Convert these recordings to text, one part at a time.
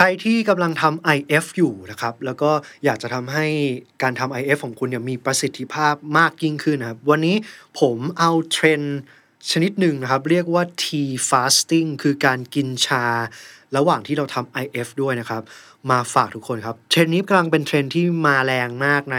ใครที่กำลังทำ IF อยู่นะครับ แล้วก็อยากจะทำให้การทำ IF ของคุณเนี่ยมีประสิทธิภาพมากยิ่งขึ้นนะครับ วันนี้ผมเอาเทรนด์ชนิดหนึ่งนะครับ เรียกว่า tea fasting คือการกินชา ระหว่างที่เราทำ IF ด้วยนะครับ มาฝากทุกคนครับ เทรนด์นี้กำลังเป็นเทรนด์ที่มาแรงมากใน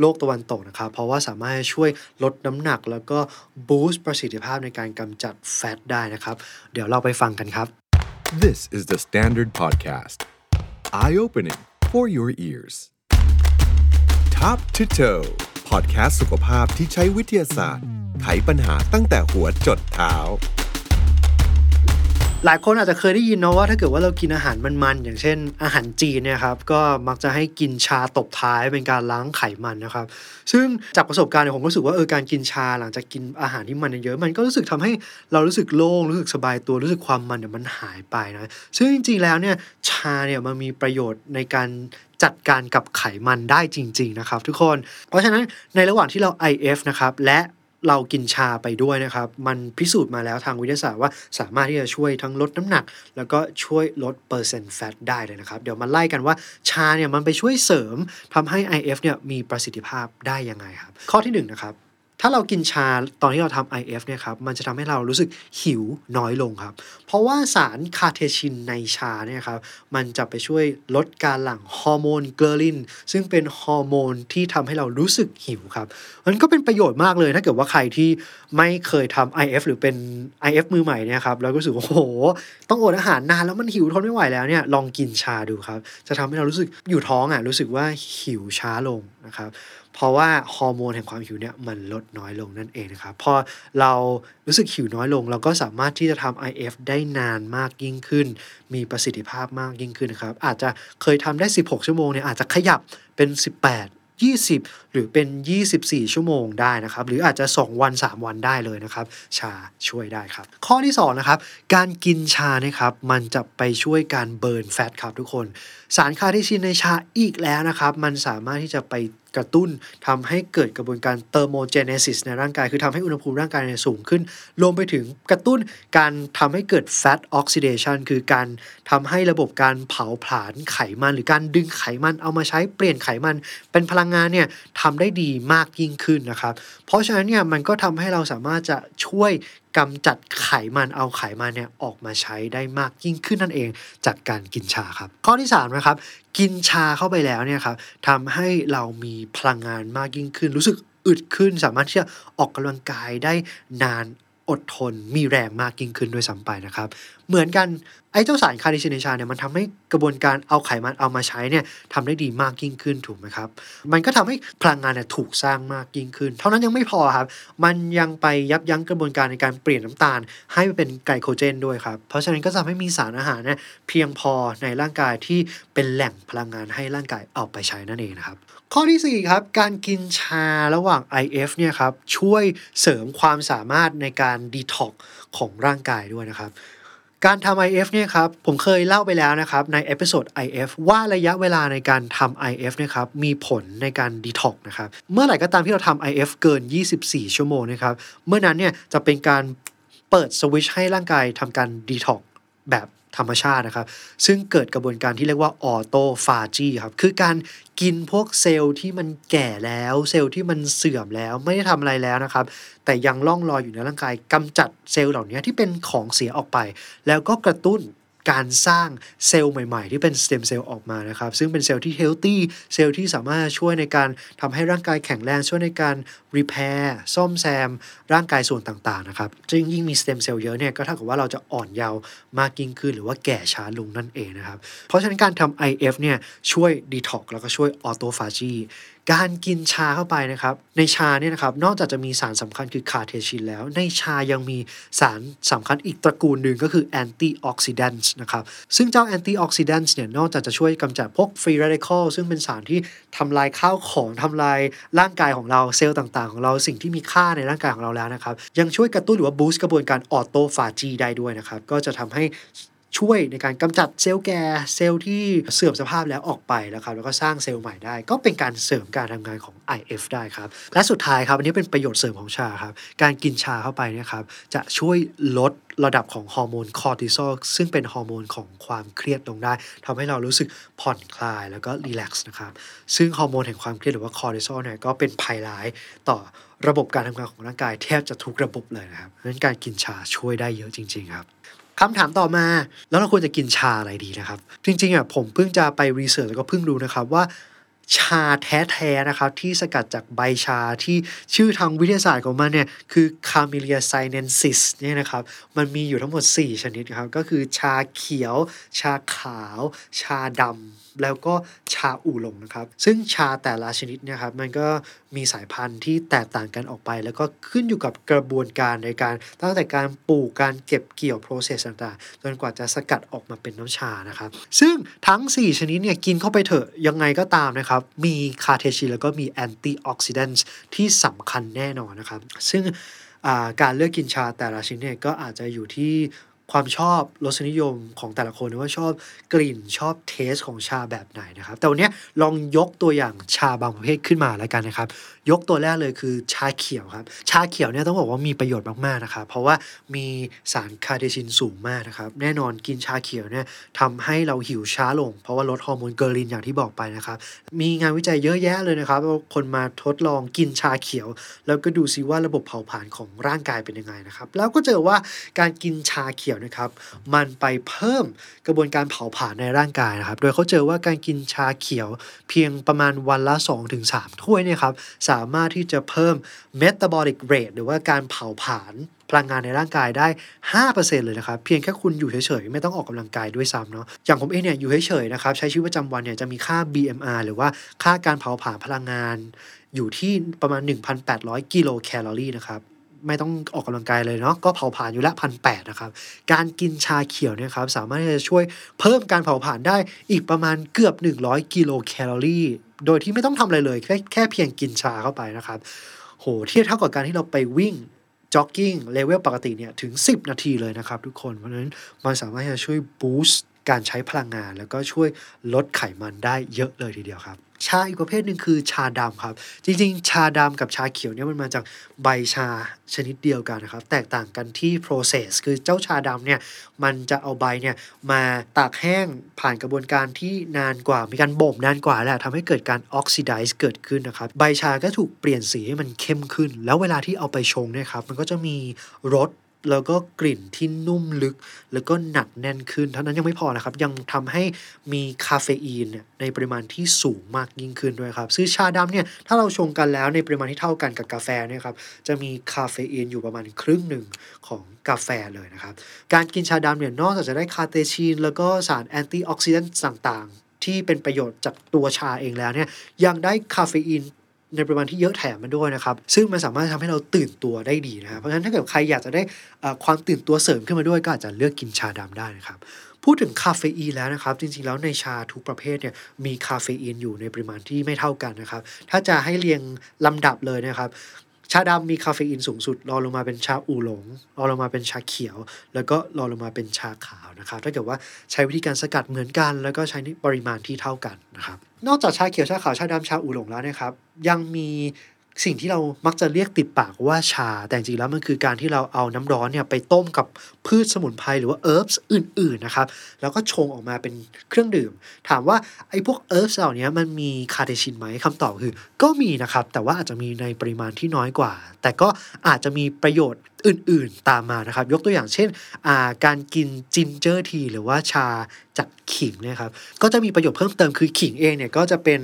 โลกตะวันตกนะครับ เพราะว่าสามารถช่วยลดน้ำหนัก แล้วก็ boost ประสิทธิภาพในการกำจัด fat ได้นะครับ เดี๋ยวเราไปฟังกันครับ This is the Standard Podcast. Eye opening for your ears. Top to toe podcast สุขภาพที่ใช้วิทยาศาสตร์ ไขปัญหาตั้งแต่หัวจดเท้า หลายคนอาจจะเคยได้ยินเนาะว่าถ้าเกิดว่าเรากินอาหารมันๆอย่างเช่น อาหารจีนเนี่ยครับก็มักจะให้กินชาตบท้ายเป็นการล้างไขมันนะครับ ซึ่งจากประสบการณ์เนี่ยผมรู้สึกว่าเออการกินชาหลังจากกินอาหารที่มันเยอะมันก็รู้สึกทำให้เรารู้สึกโล่งรู้สึกสบายตัวรู้สึกความมันเนี่ยมันหายไปนะซึ่งจริงๆแล้วเนี่ยชาเนี่ยมันมีประโยชน์ในการจัดการกับไขมันได้จริง ๆ นะครับ ทุกคน เพราะฉะนั้นในระหว่างที่เรา IF นะครับและ เรากินชาไปด้วยนะครับ มันพิสูจน์มาแล้วทางวิทยาศาสตร์ว่าสามารถที่จะช่วยทั้งลดน้ำหนัก แล้วก็ช่วยลดเปอร์เซ็นต์แฟตได้เลยนะครับ เดี๋ยวมาไล่กันว่าชาเนี่ยมันไปช่วยเสริมทำให้ IF เนี่ยมีประสิทธิภาพได้ยังไงครับ ข้อที่1นงนะครับ ถ้าเรากินชาตอนที่เราทำ IF เนี่ยครับ มันจะทำให้เรารู้สึกหิวน้อยลงครับ เพราะว่าสารคาเทชินในชาเนี่ยครับ มันจะไปช่วยลดการหลั่งฮอร์โมนเกลลิน ซึ่งเป็นฮอร์โมนที่ทำให้เรารู้สึกหิวครับ มันก็เป็นประโยชน์มากเลย ถ้าเกิดว่าใครที่ไม่เคยทำ IF หรือเป็น IF มือใหม่เนี่ยครับ แล้วก็รู้สึกว่าโอ้โห ต้องอดอาหารนานแล้วมันหิวทนไม่ไหวแล้วเนี่ย ลองกินชาดูครับ จะทำให้เรารู้สึกอยู่ท้องอะ รู้สึกว่าหิวช้าลงนะครับเพราะว่าฮอร์โมนแห่งความหิวเนี่ยมันลดน้อยลงนั่นเองนะครับ พอเรารู้สึกหิวน้อยลง เราก็สามารถที่จะทำ IF ได้นานมากยิ่งขึ้น มีประสิทธิภาพมากยิ่งขึ้นนะครับ อาจจะเคยทำได้ 16 ชั่วโมงเนี่ยอาจจะขยับเป็น 18 20หรือเป็น 24 ชั่วโมงได้นะครับ หรืออาจจะ 2 วัน 3 วันได้เลยนะครับ ชาช่วยได้ครับ ข้อที่2นะครับ การกินชานะครับมันจะไปช่วยการเบิร์นแฟตครับทุกคน สารคาเทชินในชาอีกแล้วนะครับ มันสามารถที่จะไปกระตุ้นทำให้เกิดกระบวนการ thermogenesis ในร่างกาย คือทำให้อุณหภูมิร่างกายสูงขึ้น รวมไปถึงกระตุ้นการทำให้เกิด fat oxidation คือการทำให้ระบบการเผาผลาญไขมัน หรือการดึงไขมันเอามาใช้เปลี่ยนไขมันเป็นพลังงานเนี่ยทำได้ดีมากยิ่งขึ้นนะครับ เพราะฉะนั้นเนี่ยมันก็ทำให้เราสามารถจะช่วยกำจัดไขมันเอาไขมันเนี่ยออกมาใช้ได้มากยิ่งขึ้นนั่นเองจากการกินชาครับ ข้อที่3นะครับกินชาเข้าไปแล้วเนี่ยครับทำให้เรามีพลังงานมากยิ่งขึ้น รู้สึกอึดขึ้น สามารถที่จะออกกำลังกายได้นานอดทนมีแรงมากยิ่งขึ้นด้วยซ้ำไปนะครับ เหมือนกัน ไอ้เจ้าสารคาเทชินในชาเนี่ยมันทำให้กระบวนการเอาไขมันเอามาใช้เนี่ยทำได้ดีมากยิ่งขึ้นถูกไหมครับ มันก็ทำให้พลังงานเนี่ยถูกสร้างมากยิ่งขึ้น เท่านั้นยังไม่พอครับ มันยังไปยับยั้งกระบวนการในการเปลี่ยนน้ำตาล ให้เป็นไกลโคเจนด้วยครับ เพราะฉะนั้นก็จะทำให้มีสารอาหารเนี่ยเพียงพอในร่างกายที่เป็นแหล่งพลังงานให้ร่างกายเอาไปใช้นั่นเองนะครับข้อที่ 4 ครับ การกินชาระหว่าง IF เนี่ยครับช่วยเสริมความสามารถในการดีท็อกของร่างกายด้วยนะครับ การทำ IF เนี่ยครับผมเคยเล่าไปแล้วนะครับใน episode IF ว่าระยะเวลาในการทำ IF เนี่ยครับมีผลในการดีท็อกนะครับเมื่อไหร่ก็ตามที่เราทำ IF เกิน 24 ชั่วโมงนะครับเมื่อนั้นเนี่ยจะเป็นการเปิดสวิตช์ให้ร่างกายทำการดีท็อก แบบธรรมชาตินะครับ ซึ่งเกิดกระบวนการที่เรียกว่า autophagy ครับ คือการกินพวกเซลล์ที่มันแก่แล้ว เซลล์ที่มันเสื่อมแล้วไม่ได้ทำอะไรแล้วนะครับ แต่ยังล่องลอยอยู่ในร่างกายกำจัดเซลล์เหล่านี้ที่เป็นของเสียออกไป แล้วก็กระตุ้น การสร้างเซลล์ใหม่ๆ ที่เป็นสเต็มเซลล์ออกมานะครับ ซึ่งเป็นเซลล์ที่ healthyเซลล์ที่สามารถช่วยในการทำให้ร่างกายแข็งแรงช่วยในการ repair ซ่อมแซม ร่างกายส่วนต่างๆนะครับซึ่งยิ่งมีสเต็มเซลล์เยอะเนี่ยก็เท่ากับว่าเราจะอ่อนเยาว์มากยิ่งขึ้นหรือว่าแก่ช้าลงนั่นเองนะครับ เพราะฉะนั้นการทำ IF เนี่ยช่วยดีท็อกแล้วก็ช่วย autophagy การกินชาเข้าไปนะครับ ในชาเนี่ยนะครับ นอกจากจะมีสารสำคัญคือคาเทชินแล้ว ในชายังมีสารสำคัญอีกตระกูลหนึ่งก็คือ antioxidant นะครับ ซึ่งเจ้า antioxidant เนี่ย นอกจากจะช่วยกำจัดพวก free radical ซึ่งเป็นสารที่ทำลายข้าวของทำลายร่างกายของเราเซลล์ต่างๆ ของเราสิ่งที่มีค่าในร่างกายของเราแล้วนะครับ ยังช่วยกระตุ้นหรือว่า boost กระบวนการ autophagy ได้ด้วยนะครับ ก็จะทำให้ ช่วยในการกำจัดเซลล์แก่เซลล์ที่เสื่อมสภาพแล้วออกไปแล้วครับแล้วก็สร้างเซลล์ใหม่ได้ ก็เป็นการเสริมการทำงานของ IF ได้ครับ และสุดท้ายครับ อันนี้เป็นประโยชน์เสริมของชาครับ การกินชาเข้าไปเนี่ยครับ จะช่วยลดระดับของฮอร์โมนคอร์ติซอลซึ่งเป็นฮอร์โมนของความเครียดลงได้ทำให้เรารู้สึกผ่อนคลายแล้วก็ relax นะครับ ซึ่งฮอร์โมนแห่งความเครียดหรือว่าคอร์ติซอลเนี่ยก็เป็นภัยร้ายต่อระบบการทำงานของร่างกายแทบจะทุกระบบเลยนะครับเพราะฉะนั้นการกินชาช่วยได้เยอะจริง ๆ ครับ คำถามต่อมา แล้วเราควรจะกินชาอะไรดีนะครับ จริงๆอะผมเพิ่งจะไป research แล้วก็เพิ่งรู้นะครับว่าชาแท้ๆนะครับที่สกัดจากใบชาที่ชื่อทางวิทยาศาสตร์ของมันเนี่ยคือ Camellia sinensis เนี่ยนะครับมันมีอยู่ทั้งหมด 4 ชนิดครับก็คือชาเขียว ชาขาว ชาดำ แล้วก็ชาอู่หลงนะครับ ซึ่งชาแต่ละชนิดเนี่ยครับมันก็มีสายพันธุ์ที่แตกต่างกันออกไป แล้วก็ขึ้นอยู่กับกระบวนการในการตั้งแต่การปลูกการเก็บเกี่ยว process ต่างๆจนกว่าจะสกัดออกมาเป็นน้ำชานะครับ ซึ่งทั้ง 4 ชนิดเนี่ยกินเข้าไปเถอะยังไงก็ตามนะครับ มีคาเทชินแล้วก็มี antioxidant ที่สำคัญแน่นอนนะครับ ซึ่งการเลือกกินชาแต่ละชนิดเนี่ยก็อาจจะอยู่ที่ ความชอบรสนิยมของแต่ละคนว่าชอบกลิ่นชอบ taste ของชาแบบไหนนะครับ แต่วันนี้ลองยกตัวอย่างชาบางประเภทขึ้นมาแล้วกันนะครับยกตัวแรกเลยคือชาเขียวครับ ชาเขียวเนี่ยต้องบอกว่ามีประโยชน์มากๆนะครับ เพราะว่ามีสารคาเทชินสูงมากนะครับ แน่นอนกินชาเขียวเนี่ยทำให้เราหิวช้าลง เพราะว่าลดฮอร์โมนเกอรินอย่างที่บอกไปนะครับ มีงานวิจัยเยอะแยะเลยนะครับคนมาทดลองกินชาเขียว แล้วก็ดูซิว่าระบบเผาผลาญของร่างกายเป็นยังไงนะครับ แล้วก็เจอว่าการกินชาเขียวนะครับมันไปเพิ่มกระบวนการเผาผลาญในร่างกายนะครับ โดยเขาเจอว่าการกินชาเขียวเพียงประมาณวันละ 2-3 ถ้วยเนี่ยครับสามารถที่จะเพิ่ม metabolic rate หรือว่าการเผาผลาญพลังงานในร่างกายได้ 5%เลยนะครับ เพียงแค่คุณอยู่เฉยๆ ไม่ต้องออกกำลังกายด้วยซ้ำเนาะอย่างผมเองเนี่ยอยู่เฉยๆนะครับ ใช้ชีวิตประจำวันเนี่ยจะมีค่า BMR หรือว่าค่าการเผาผลาญพลังงานอยู่ที่ประมาณ 1,800 กิโลแคลอรี่นะครับ ไม่ต้องออกกำลังกายเลยเนาะก็เผาผลาญอยู่ละพันแนะครับ การกินชาเขียวเนี่ยครับสามารถที่จะช่วยเพิ่มการเผาผลาญได้อีกประมาณเกือบ 100 กิโลแคลอรี่ โดยที่ไม่ต้องทำอะไรเลย แค่แค่เพียงกินชาเข้าไปนะครับ โหเทียบเท่ากับการที่เราไปวิ่ง jogging level ปกติเนี่ยถึง 10 นาทีเลยนะครับทุกคน เพราะฉะนั้นมันสามารถจะช่วย boost การใช้พลังงาน แล้วก็ช่วยลดไขมันได้เยอะเลยทีเดียวครับ ชาอีกประเภทหนึ่งคือชาดำครับ จริง ๆ ชาดำกับชาเขียวเนี่ยมันมาจากใบชาชนิดเดียวกันนะครับ แตกต่างกันที่ process คือเจ้าชาดำเนี่ยมันจะเอาใบเนี่ยมาตากแห้งผ่านกระบวนการที่นานกว่า มีการบ่มนานกว่าแหละทำให้เกิดการ oxidize เกิดขึ้นนะครับ ใบชาก็ถูกเปลี่ยนสีให้มันเข้มขึ้น แล้วเวลาที่เอาไปชงเนี่ยครับมันก็จะมีรส แล้วก็กลิ่นที่นุ่มลึก แล้วก็หนักแน่นขึ้น เท่านั้นยังไม่พอนะครับ ยังทำให้มีคาเฟอีนเนี่ยในปริมาณที่สูงมากยิ่งขึ้นด้วยครับซึ่งชาดำเนี่ยถ้าเราชงกันแล้วในปริมาณที่เท่ากันกับกาแฟเนี่ยครับจะมีคาเฟอีนอยู่ประมาณครึ่งหนึ่งของกาแฟเลยนะครับ การกินชาดำเนี่ยนอกจากจะได้ catechin แล้วก็สาร antioxidant ต่าง ๆ ที่เป็นประโยชน์จากตัวชาเองแล้วเนี่ยยังได้คาเฟอีน ในปริมาณที่เยอะแถมมาด้วยนะครับ ซึ่งมันสามารถทำให้เราตื่นตัวได้ดีนะครับเพราะฉะนั้นถ้าเกิดใครอยากจะได้ความตื่นตัวเสริมขึ้นมาด้วยก็อาจจะเลือกกินชาดำได้นะครับพูดถึงคาเฟอีนแล้วนะครับ จริงๆแล้วในชาทุกประเภทเนี่ยมีคาเฟอีนอยู่ในปริมาณที่ไม่เท่ากันนะครับ ถ้าจะให้เรียงลำดับเลยนะครับชาดำมีคาเฟอีนสูงสุด รอลงมาเป็นชาอูหลง รอลงมาเป็นชาเขียว แล้วก็รอลงมาเป็นชาขาวนะครับ ถ้าเกิดว่าใช้วิธีการสกัดเหมือนกัน แล้วก็ใช้ปริมาณที่เท่ากันนะครับ นอกจากชาเขียวชาขาวชาดำชาอูหลงแล้วนะครับ ยังมีสิ่งที่เรามักจะเรียกติดปากว่าชา แต่จริงๆแล้วมันคือการที่เราเอาน้ำร้อนเนี่ยไปต้มกับพืชสมุนไพรหรือว่าเอิร์บอื่นๆนะครับ แล้วก็ชงออกมาเป็นเครื่องดื่ม ถามว่าไอ้พวกเอิร์บเหล่านี้มันมีคาเทชินไหมคำตอบคือ ก็มีนะครับ แต่ว่าอาจจะมีในปริมาณที่น้อยกว่า แต่ก็อาจจะมีประโยชน์อื่นๆตามมานะครับ ยกตัวอย่างเช่น การกิน ginger tea หรือว่าชา จากขิงนะครับ ก็จะมีประโยชน์เพิ่มเติมคือขิงเองเนี่ยก็จะเป็น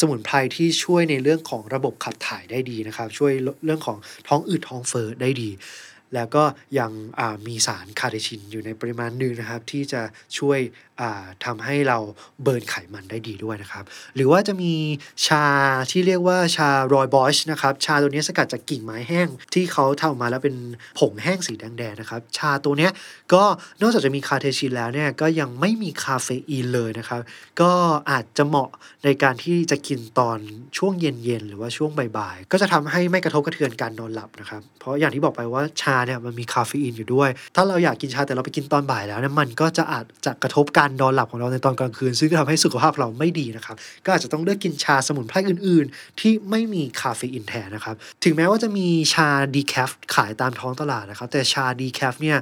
สมุนไพรที่ช่วยในเรื่องของระบบขับถ่ายได้ดีนะครับ ช่วยเรื่องของท้องอืดท้องเฟ้อได้ดี แล้วก็ยังมีสาร catechin อยู่ในปริมาณหนึ่งนะครับ ที่จะช่วย ทำให้เรา burn ไขมันได้ดีด้วยนะครับ หรือว่าจะมีชาที่เรียกว่าชา rooibos นะครับ ชาตัวนี้สกัดจากกิ่งไม้แห้งที่เขาทำมาแล้วเป็นผงแห้งสีแดงๆนะครับ ชาตัวนี้ก็นอกจากจะมี catechin แล้วเนี่ยก็ยังไม่มีคาเฟอีนเลยนะครับ ก็อาจจะเหมาะในการที่จะกินตอนช่วงเย็นๆหรือว่าช่วงบ่ายๆ ก็จะทำให้ไม่กระทบกระเทือนการนอนหลับนะครับ เพราะอย่างที่บอกไปว่าชาเนี่ยมันมีคาเฟอีนอยู่ด้วย ถ้าเราอยากกินชาแต่เราไปกินตอนบ่ายแล้วเนี่ยมันก็จะอาจจะกระทบการนอนหลับของเราในตอนกลางคืน ซึ่งก็ทำให้สุขภาพเราไม่ดีนะครับ ก็อาจจะต้องเลือกกินชาสมุนไพรอื่น ๆ ที่ไม่มีคาเฟอีนแทนนะครับ ถึงแม้ว่าจะมีชา decaf ขายตามท้องตลาดนะครับ แต่ชา decaf เนี่ย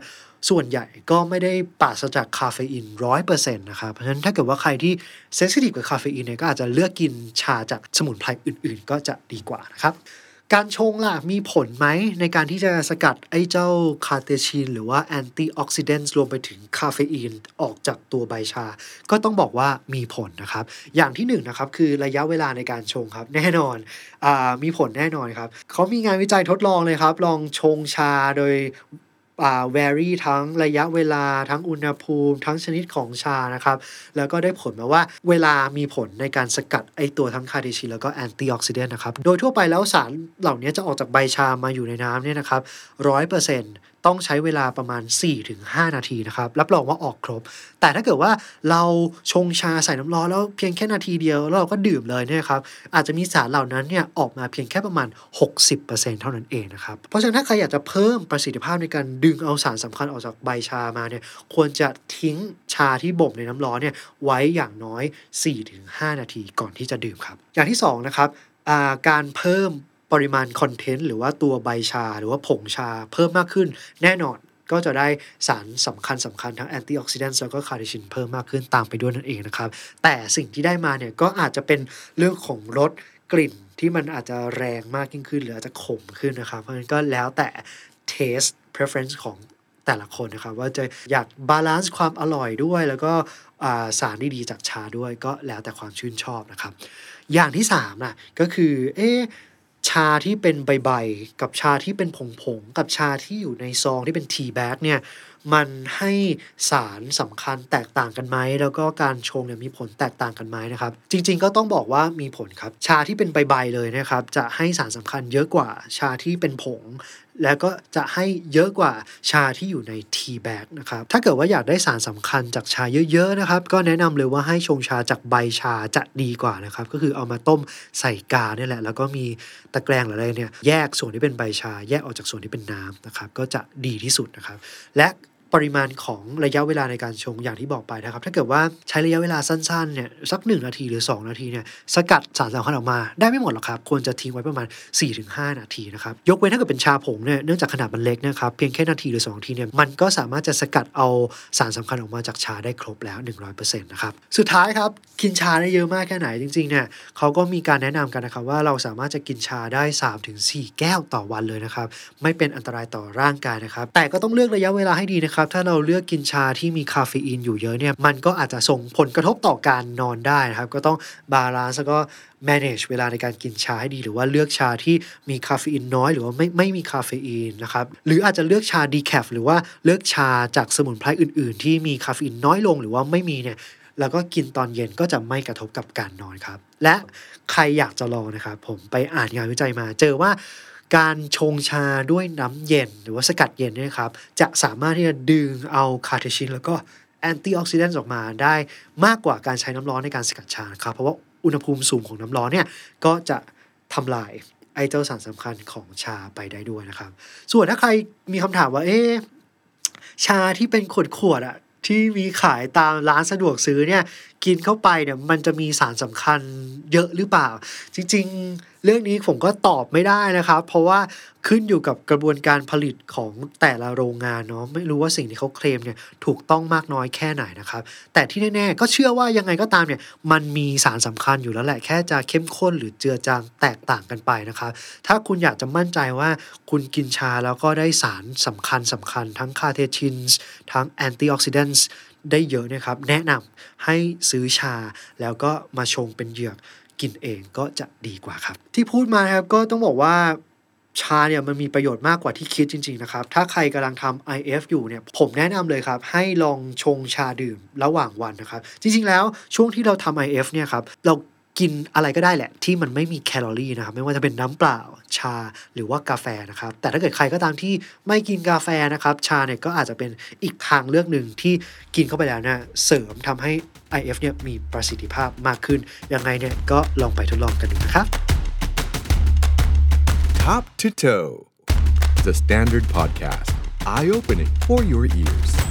ส่วนใหญ่ก็ไม่ได้ปราศจากคาเฟอีนร้อยเปอร์เซ็นต์นะครับ เพราะฉะนั้นถ้าเกิดว่าใครที่ sensitive กับคาเฟอีนเนี่ยก็อาจจะเลือกกินชาจากสมุนไพรอื่น ๆ ก็จะดีกว่านะครับ การชงล่ะมีผลไหมในการที่จะสกัดไอ้เจ้า catechin หรือว่า antioxidant รวมไปถึงคาเฟอีนออกจากตัวใบชา ก็ต้องบอกว่ามีผลนะครับ อย่างที่หนึ่งนะครับคือระยะเวลาในการชงครับ แน่นอนอมีผลแน่นอนครับเขามีงานวิจัยทดลองเลยครับ ลองชงชาโดย อ่า vary ทั้งระยะเวลาทั้งอุณหภูมิ ทั้งชนิดของชานะครับ แล้วก็ได้ผลมาว่าเวลามีผลในการสกัดไอตัวทั้งคาเดชินแล้วก็แอนตี้ออกซิเดนต์นะครับ โดยทั่วไปแล้วสารเหล่านี้จะออกจากใบชามาอยู่ในน้ำเนี่ยนะครับร้อยเปอร์เซ็นต์ ต้องใช้เวลาประมาณ 4-5 นาทีนะครับ รับรองว่าออกครบ แต่ถ้าเกิดว่าเราชงชาใส่น้ำร้อนแล้วเพียงแค่นาทีเดียว แล้วเราก็ดื่มเลยเนี่ยครับ อาจจะมีสารเหล่านั้นเนี่ยออกมาเพียงแค่ประมาณ 60%เท่านั้นเองนะครับ เพราะฉะนั้นถ้าใครอยากจะเพิ่มประสิทธิภาพในการดึงเอาสารสำคัญออกจากใบชามาเนี่ย ควรจะทิ้งชาที่บ่มในน้ำร้อนเนี่ยไว้อย่างน้อย 4-5 นาทีก่อนที่จะดื่มครับ อย่างที่สองนะครับการเพิ่ม ปริมาณคอนเทนต์หรือว่าตัวใบชาหรือว่าผงชาเพิ่มมากขึ้น แน่นอนก็จะได้สารสำคัญสำคัญทั้ง antioxidant แล้วก็ catechin เพิ่มมากขึ้นตามไปด้วยนั่นเองนะครับ แต่สิ่งที่ได้มาเนี่ยก็อาจจะเป็นเรื่องของรสกลิ่นที่มันอาจจะแรงมากยิ่งขึ้น หรืออาจจะขมขึ้นนะครับ เพราะฉะนั้นก็แล้วแต่ taste preference ของแต่ละคนนะครับ ว่าจะอยาก balance ความอร่อยด้วย แล้วก็สารดีๆจากชาด้วยก็แล้วแต่ความชื่นชอบนะครับ อย่างที่3น่ะก็คือเอ๊ะ ชาที่เป็นใบๆ กับชาที่เป็นผงๆ กับชาที่อยู่ในซองที่เป็นทีแบ็กเนี่ย มันให้สารสำคัญแตกต่างกันไหม แล้วก็การชงเนี่ยมีผลแตกต่างกันไหมนะครับ จริง ๆ ก็ต้องบอกว่ามีผลครับ ชาที่เป็นใบๆเลยนะครับ จะให้สารสำคัญเยอะกว่าชาที่เป็นผง แล้วก็จะให้เยอะกว่าชาที่อยู่ในทีแบกนะครับ ถ้าเกิดว่าอยากได้สารสำคัญจากชาเยอะๆนะครับ ก็แนะนำเลยว่าให้ชงชาจากใบชาจะดีกว่านะครับ ก็คือเอามาต้มใส่กาเนี่ยแหละ แล้วก็มีตะแกรงหรืออะไรเนี่ยแยกส่วนที่เป็นใบชา แยกออกจากส่วนที่เป็นน้ำนะครับ ก็จะดีที่สุดนะครับ และ ปริมาณของระยะเวลาในการชงอย่างที่บอกไปนะครับ ถ้าเกิดว่าใช้ระยะเวลาสั้นๆเนี่ยสัก 1 นาทีหรือ 2 นาทีเนี่ยสกัดสารสำคัญออกมาได้ไม่หมดหรอกครับ ควรจะทิ้งไว้ประมาณ 4-5 นาทีนะครับ ยกเว้นถ้าเกิดเป็นชาผงเนี่ยเนื่องจากขนาดมันเล็กนะครับเพียงแค่นาทีหรือ 2 นาทีเนี่ยมันก็สามารถจะสกัดเอาสารสำคัญออกมาจากชาได้ครบแล้ว 100%นะครับสุดท้ายครับกินชาได้เยอะมากแค่ไหนจริงๆเนี่ยเขาก็มีการแนะนำกันนะครับว่าเราสามารถจะกินชาได้ 3-4 แก้วต่อวันเลยนะครับไม่เป็นอันตรายต่อร่างกายนะครับแต่ก็ต้องเลือกระยะเวลาให้ดีนะครับถ้าเราเลือกกินชาที่มีคาเฟอีนอยู่เยอะเนี่ย มันก็อาจจะส่งผลกระทบต่อการนอนได้นะครับ ก็ต้อง balance แล้วก็ manage เวลาในการกินชาให้ดี หรือว่าเลือกชาที่มีคาเฟอีนน้อย หรือว่าไม่ไม่มีคาเฟอีนนะครับ หรืออาจจะเลือกชา decaf หรือว่าเลือกชาจากสมุนไพรอื่น ๆ ที่มีคาเฟอีนน้อยลงหรือว่าไม่มีเนี่ยแล้วก็กินตอนเย็นก็จะไม่กระทบกับการนอนครับ และใครอยากจะลองนะครับผมไปอ่านงานวิจัยมา เจอว่า การชงชาด้วยน้ำเย็นหรือว่าสกัดเย็นเนี่ยครับ จะสามารถที่จะดึงเอา catechin แล้วก็ antioxidant ออกมาได้มากกว่าการใช้น้ำร้อนในการสกัดชาครับ เพราะว่าอุณหภูมิสูงของน้ำร้อนเนี่ยก็จะทำลายไอ้เจ้าสารสำคัญของชาไปได้ด้วยนะครับ ส่วนถ้าใครมีคำถามว่าเอ๊ชาที่เป็นขวดๆอะที่มีขายตามร้านสะดวกซื้อเนี่ยกินเข้าไปเนี่ยมันจะมีสารสำคัญเยอะหรือเปล่า จริง ๆ เรื่องนี้ผมก็ตอบไม่ได้นะครับ เพราะว่าขึ้นอยู่กับกระบวนการผลิตของแต่ละโรงงานเนาะไม่รู้ว่าสิ่งที่เขาเคลมเนี่ยถูกต้องมากน้อยแค่ไหนนะครับ แต่ที่แน่ๆก็เชื่อว่ายังไงก็ตามเนี่ยมันมีสารสำคัญอยู่แล้วแหละแค่จะเข้มข้นหรือเจือจางแตกต่างกันไปนะครับ ถ้าคุณอยากจะมั่นใจว่าคุณกินชาแล้วก็ได้สารสำคัญสำคัญทั้งคาเทชินส์ทั้งแอนตี้ออกซิแดนต์ ได้เยอะนะครับ แนะนำให้ซื้อชาแล้วก็มาชงเป็นเหยือกกินเองก็จะดีกว่าครับ ที่พูดมาครับก็ต้องบอกว่าชาเนี่ยมันมีประโยชน์มากกว่าที่คิดจริง ๆ นะครับ ถ้าใครกำลังทำ IF อยู่เนี่ย ผมแนะนำเลยครับ ให้ลองชงชาดื่มระหว่างวันนะครับ จริง ๆ แล้วช่วงที่เราทำ IF เนี่ยครับ เรา กินอะไรก็ได้แหละ ที่มันไม่มีแคลอรี่นะครับไม่ว่าจะเป็นน้ำเปล่าชาหรือว่ากาแฟนะครับ แต่ถ้าเกิดใครก็ตามที่ไม่กินกาแฟนะครับ ชาเนี่ยก็อาจจะเป็นอีกทางเลือกหนึ่งที่กินเข้าไปแล้วเนี่ยเสริมทำให้ IF เนี่ยมีประสิทธิภาพมากขึ้น ยังไงเนี่ยก็ลองไปทดลองกันดูนะครับ Top to Toe, the Standard Podcast, eye opening for your ears.